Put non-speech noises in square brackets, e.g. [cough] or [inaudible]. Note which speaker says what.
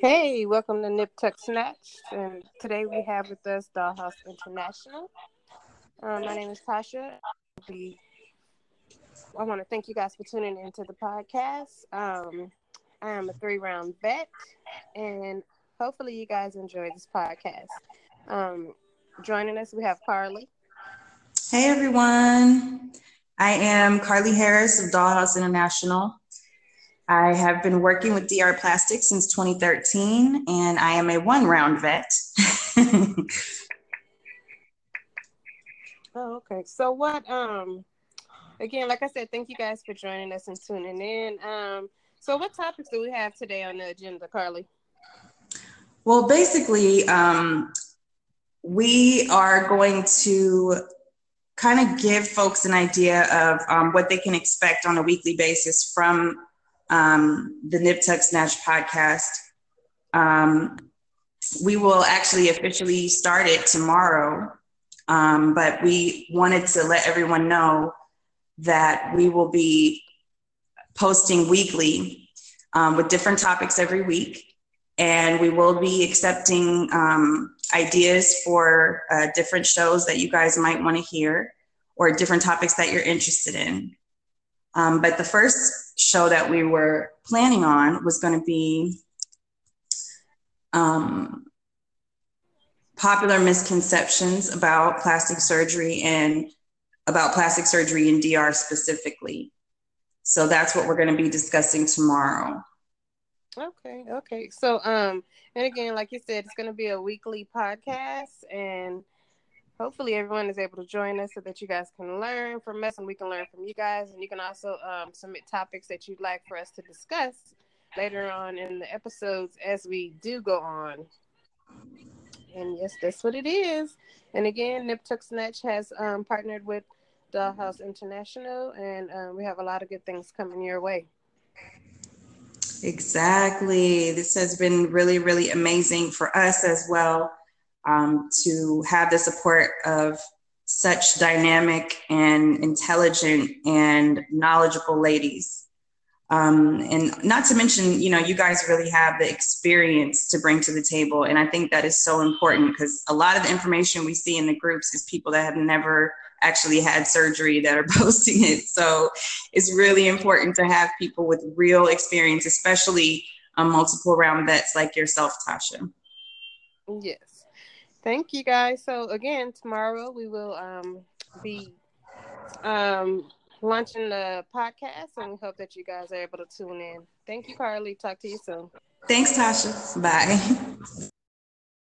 Speaker 1: Hey, welcome to Nip Tuck Snatch. And today we have with us Dollhouse International. Um, my name is Tasha. I want to thank you guys for tuning into the podcast. Um, I am a three round vet, and hopefully, you guys enjoy this podcast. Um, joining us, we have Carly.
Speaker 2: Hey, everyone. I am Carly Harris of Dollhouse International. I have been working with DR Plastics since 2013, and I am a one round vet. [laughs]
Speaker 1: oh, okay. So, what, um, again, like I said, thank you guys for joining us and tuning in. Um, so, what topics do we have today on the agenda, Carly?
Speaker 2: Well, basically, um, we are going to kind of give folks an idea of um, what they can expect on a weekly basis from um, the Nip Tuck Snatch podcast. Um, we will actually officially start it tomorrow, um, but we wanted to let everyone know that we will be posting weekly um, with different topics every week. And we will be accepting um, ideas for uh, different shows that you guys might want to hear or different topics that you're interested in. Um, but the first show that we were planning on was going to be um, popular misconceptions about plastic surgery and about plastic surgery in DR specifically. So that's what we're going to be discussing tomorrow.
Speaker 1: Okay, okay. So um and again like you said it's going to be a weekly podcast and hopefully everyone is able to join us so that you guys can learn from us and we can learn from you guys. And you can also um, submit topics that you'd like for us to discuss later on in the episodes as we do go on. And yes that's what it is. And again nip tuck snatch has um, partnered with dollhouse international and um, we have a lot of good things coming your way.
Speaker 2: Exactly. This has been really really amazing for us as well um, to have the support of such dynamic and intelligent and knowledgeable ladies. Um, and not to mention, you know, you guys really have the experience to bring to the table. And I think that is so important because a lot of the information we see in the groups is people that have never actually had surgery that are [laughs] posting it. So it's really important to have people with real experience, especially um, multiple round vets like yourself, Tasha.
Speaker 1: Yes. Thank you guys. So again, tomorrow we will um, be um, launching the podcast, and we hope that you guys are able to tune in. Thank you, Carly. Talk to you soon.
Speaker 2: Thanks, Tasha. Bye. [laughs]